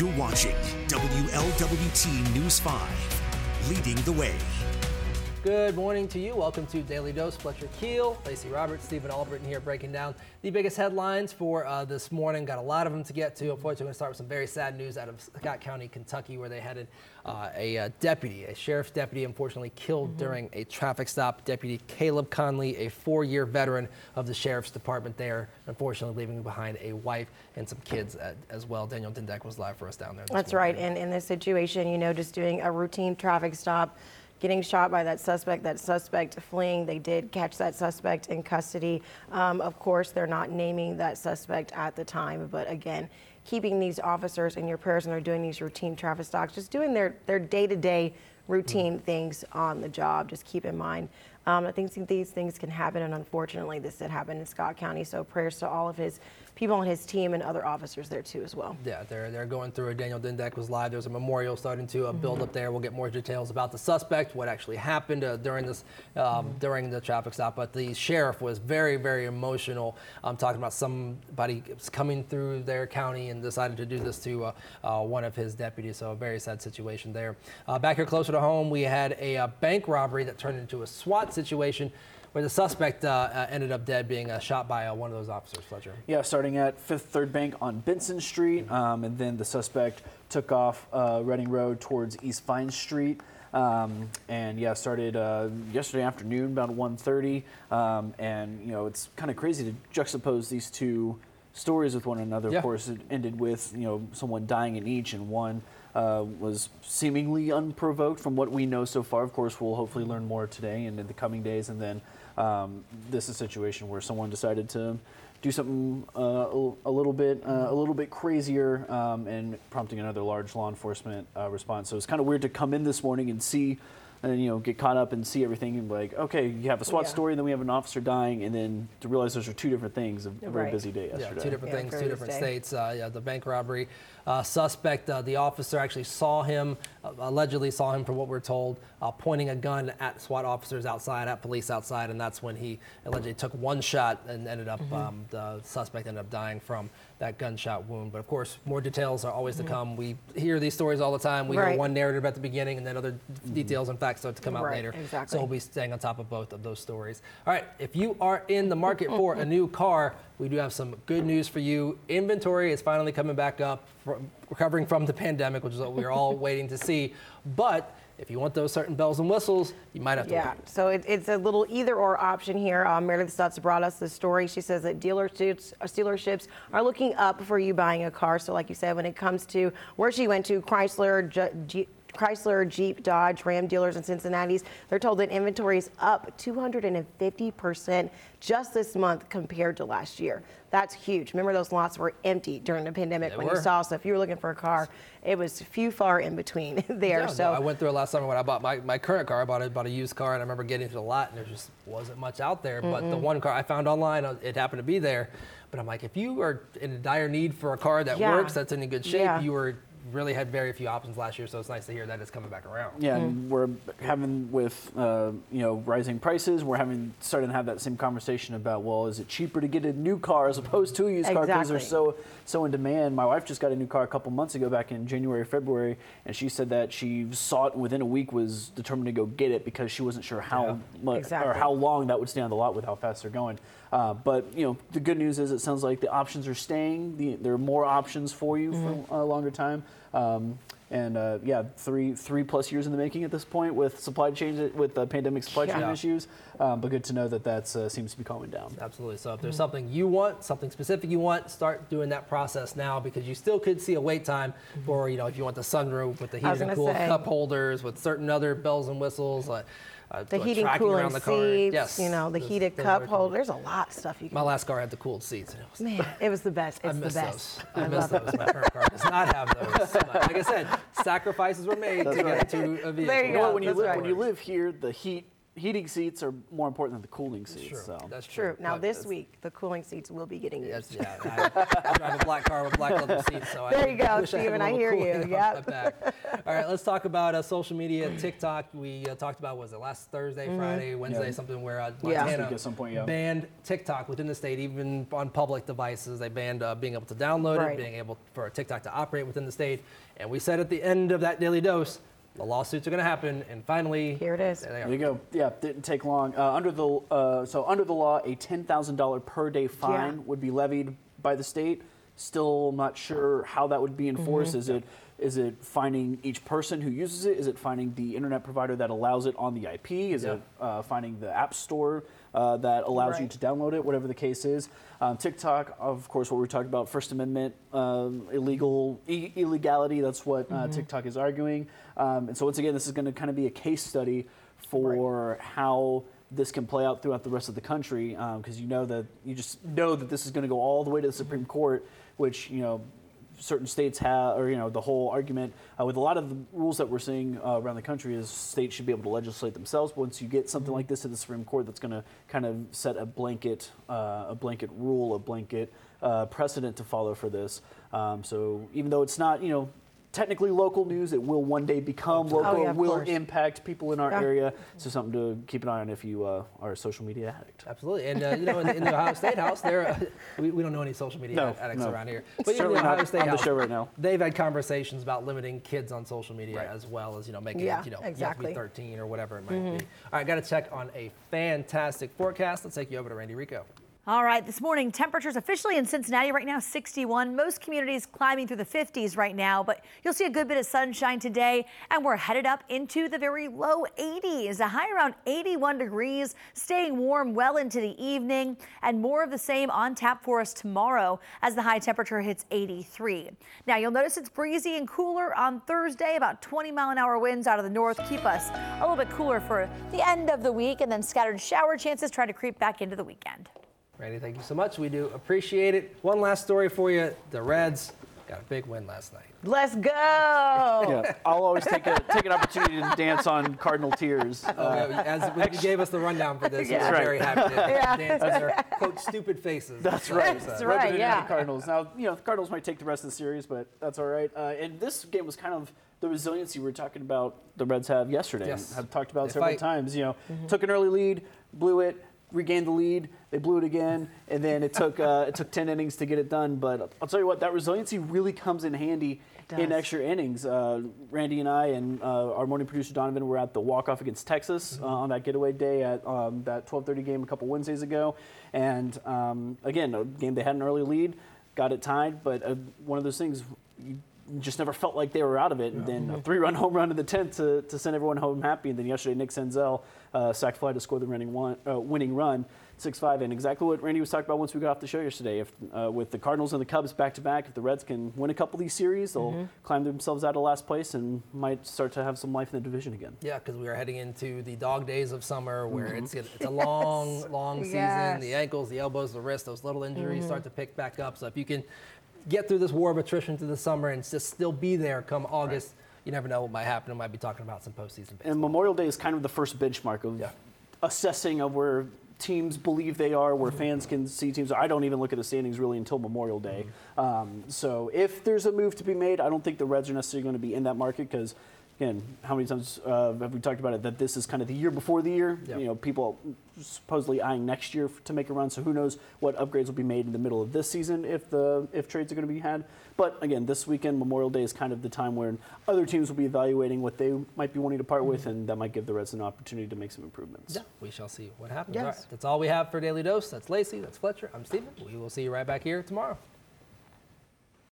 You're watching WLWT News 5, leading the way. Good morning to you. Welcome to Daily Dose. Fletcher Keel, Lacey Roberts, Steven Albritton here breaking down the biggest headlines for uh, this morning. Got a lot of them to get to. Unfortunately, we're going to start with some very sad news out of Scott County, Kentucky, where they had uh, a uh, deputy, a sheriff's deputy, unfortunately killed mm-hmm. during a traffic stop. Deputy Caleb Conley, a four year veteran of the sheriff's department there, unfortunately leaving behind a wife and some kids as well. Daniel Dindek was live for us down there. That's morning. right. And in this situation, you know, just doing a routine traffic stop getting shot by that suspect, that suspect fleeing. They did catch that suspect in custody. Um, of course, they're not naming that suspect at the time, but again, keeping these officers in your prayers and they're doing these routine traffic stops, just doing their, their day-to-day routine mm-hmm. things on the job. Just keep in mind. Um, I think these things can happen, and unfortunately, this did happen in Scott County. So prayers to all of his people on his team and other officers there too as well. Yeah, they're, they're going through it. Daniel Dindek was live. There's a memorial starting to uh, build mm-hmm. up there. We'll get more details about the suspect, what actually happened uh, during this um, mm-hmm. during the traffic stop. But the sheriff was very, very emotional. I'm um, talking about somebody coming through their county and decided to do this to uh, uh one of his deputies. So a very sad situation there. Uh, back here closer to home, we had a uh, bank robbery that turned into a SWAT situation where the suspect uh, uh, ended up dead, being uh, shot by uh, one of those officers, Fletcher. Yeah, starting at Fifth Third Bank on Benson Street, um, and then the suspect took off uh, Reading Road towards East Vine Street. Um, and yeah, started uh, yesterday afternoon about 1:30, um, and you know it's kind of crazy to juxtapose these two stories with one another. Yeah. Of course, it ended with you know someone dying in each, and one uh, was seemingly unprovoked from what we know so far. Of course, we'll hopefully learn more today and in the coming days, and then um, this is a situation where someone decided to do something uh, a, little bit uh, a little bit crazier um, and prompting another large law enforcement uh, response. So it's kind of weird to come in this morning and see and you know get caught up and see everything and be like okay you have a SWAT yeah. story and then we have an officer dying and then to realize those are two different things a, a very busy day yesterday yeah, two different yeah, things two different day. states uh, yeah the bank robbery uh, suspect uh, the officer actually saw him uh, allegedly saw him from what we're told uh, pointing a gun at SWAT officers outside at police outside and that's when he allegedly took one shot and ended up mm-hmm. um, the suspect ended up dying from that gunshot wound. But of course, more details are always mm-hmm. to come. We hear these stories all the time. We right. hear one narrative at the beginning, and then other mm-hmm. details and facts start to come out right, later. Exactly. So we'll be staying on top of both of those stories. All right, if you are in the market for a new car, we do have some good news for you. Inventory is finally coming back up, recovering from the pandemic, which is what we are all waiting to see. But if you want those certain bells and whistles, you might have to. Yeah, so it, it's a little either or option here. Um, Meredith Stutz brought us the story. She says that dealerships, uh, dealerships are looking up for you buying a car. So, like you said, when it comes to where she went to, Chrysler, G- Chrysler, Jeep, Dodge, Ram dealers in Cincinnati's, they're told that inventory is up 250% just this month compared to last year. That's huge. Remember, those lots were empty during the pandemic they when were. you saw. So if you were looking for a car, it was few far in between there. Yeah, so no, I went through it last summer when I bought my, my current car. I bought a, bought a used car, and I remember getting to the lot, and there just wasn't much out there. Mm-mm. But the one car I found online, uh, it happened to be there. But I'm like, if you are in dire need for a car that yeah. works, that's in good shape, yeah. you were really had very few options last year, so it's nice to hear that it's coming back around. Yeah, mm-hmm. and we're having with uh, you know rising prices, we're having starting to have that same conversation about well, is it cheaper to get a new car as opposed to a used exactly. car because they're so so in demand. My wife just got a new car a couple months ago, back in January, February, and she said that she saw it within a week, was determined to go get it because she wasn't sure how yeah. much exactly. or how long that would stay on the lot with how fast they're going. Uh, but you know, the good news is it sounds like the options are staying. The, there are more options for you mm-hmm. for a longer time. Um, and uh, yeah, three three plus years in the making at this point with supply chain with the pandemic supply chain yeah. issues. Um, but good to know that that uh, seems to be calming down. Absolutely. So if there's mm-hmm. something you want, something specific you want, start doing that process now because you still could see a wait time mm-hmm. for you know if you want the sunroof with the heated and cooled cup holders with certain other bells and whistles. Like, uh, the heating, cooling the seats, yes. you know, the heated cup holder. There's a lot of stuff you can. My last car had the cooled seats. It was Man, it was the best. It's I miss the best. Those. I, I miss those. My current car does not have those. like I said, sacrifices were made That's to right. get to a vehicle. There you, you go. Know, when you live when you live here, the heat heating seats are more important than the cooling seats. True. So. That's True. Now But this week, the cooling seats will be getting Yes, yeah. I, I drive a black car with black leather seats, so There I you go, wish I had Steven, a I little hear you, on yep. All right, let's talk about uh, social media. TikTok. We uh, talked about was it last Thursday, Friday, Wednesday, Yeah. something where uh, Mm-hmm. Yeah. Montana at some point, yeah. banned TikTok within the state, even on public devices. They banned uh, being able to download Right. it, being able for TikTok to operate within the state. And we said at the end of that daily dose, the lawsuits are going to happen, and finally, Here it is. there There you go. Yeah, didn't take long. Uh, under the uh, so under the law, a ten thousand dollar per day fine Yeah. would be levied by the state. Still not sure how that would be enforced. Is it is it finding each person who uses it? Is it finding the internet provider that allows it on the IP? Is Yeah. it uh, finding the app store uh, that allows you to download it? Whatever the case is. Um, TikTok, of course, what we're talking about, First Amendment um, illegal e- illegality. That's what uh, TikTok is arguing. Um, and so once again, this is going to kind of be a case study for how this can play out throughout the rest of the country because you know that you just know that this is going to go all the way to the Supreme Court, which you know certain states have, or you know the whole argument uh, with a lot of the rules that we're seeing uh, around the country is states should be able to legislate themselves. But once you get something like this to the Supreme Court, that's going to kind of set a blanket uh, a blanket rule, a blanket uh, precedent to follow for this. Um, so even though it's not you know technically local news. It will one day become local. Oh, yeah, of will course. impact people in our Yeah. area. So something to keep an eye on if you uh, are a social media addict. Absolutely, and uh, you know, in, in the Ohio State House, there uh, we, we don't know any social media No, addicts no. around here. But even Certainly the Ohio not State on the show right now. They've had conversations about limiting kids on social media Right. as well as you know making Yeah, it you know exactly. you have to be 13 or whatever it might be. All right, got to check on a fantastic forecast. Let's take you over to Randy Rico. All right, this morning, temperatures officially in Cincinnati right now 61. Most communities climbing through the 50s right now, but you'll see a good bit of sunshine today, and we're headed up into the very low 80s, a high around 81 degrees, staying warm well into the evening, and more of the same on tap for us tomorrow as the high temperature hits 83. Now, you'll notice it's breezy and cooler on Thursday, about 20 mile an hour winds out of the north keep us a little bit cooler for the end of the week, and then scattered shower chances try to creep back into the weekend. Randy, thank you so much. We do appreciate it. One last story for you: the Reds got a big win last night. Let's go. Yeah, I'll always take a take an opportunity to dance on Cardinal tears. Uh, as when you gave us the rundown for this, Yeah. we were Right. very happy to Yeah. dance with their quote stupid faces. That's right. That's So- right. Yeah. the Cardinals. Now, you know, the Cardinals might take the rest of the series, but that's all right. Uh, and this game was kind of the resiliency we were talking about the Reds have yesterday. Yes. Have talked about They several fight. times. You know, took an early lead, blew it, regained the lead. They blew it again, and then it took uh, it took ten innings to get it done. But I'll tell you what, that resiliency really comes in handy in extra innings. Uh, Randy and I and uh, our morning producer Donovan were at the walk off against Texas uh, on that getaway day at um, that 12:30 game a couple Wednesdays ago, and um, again, a game they had an early lead, got it tied, but uh, one of those things. You, just never felt like they were out of it, and then a three-run home run in the tenth to, to send everyone home happy. And then yesterday, Nick Senzel uh, sac fly to score the winning, one, uh, winning run, six-five, and exactly what Randy was talking about once we got off the show yesterday. If uh, with the Cardinals and the Cubs back to back, if the Reds can win a couple of these series, they'll climb themselves out of last place and might start to have some life in the division again. Yeah, because we are heading into the dog days of summer where it's, it's a long, long season. Yes. The ankles, the elbows, the wrists, those little injuries start to pick back up. So if you can get through this war of attrition to the summer and just still be there come August, you never know what might happen. We might be talking about some postseason baseball. And Memorial Day is kind of the first benchmark of assessing of where teams believe they are, where fans can see teams. I don't even look at the standings really until Memorial Day. Um, so if there's a move to be made, I don't think the Reds are necessarily going to be in that market because. Again, how many times uh, have we talked about it? That this is kind of the year before the year. Yep. You know, people supposedly eyeing next year to make a run. So who knows what upgrades will be made in the middle of this season if the if trades are going to be had. But again, this weekend Memorial Day is kind of the time where other teams will be evaluating what they might be wanting to part with, and that might give the Reds an opportunity to make some improvements. Yeah, we shall see what happens. Yes. All right, that's all we have for Daily Dose. That's Lacey. That's Fletcher. I'm Steven. We will see you right back here tomorrow.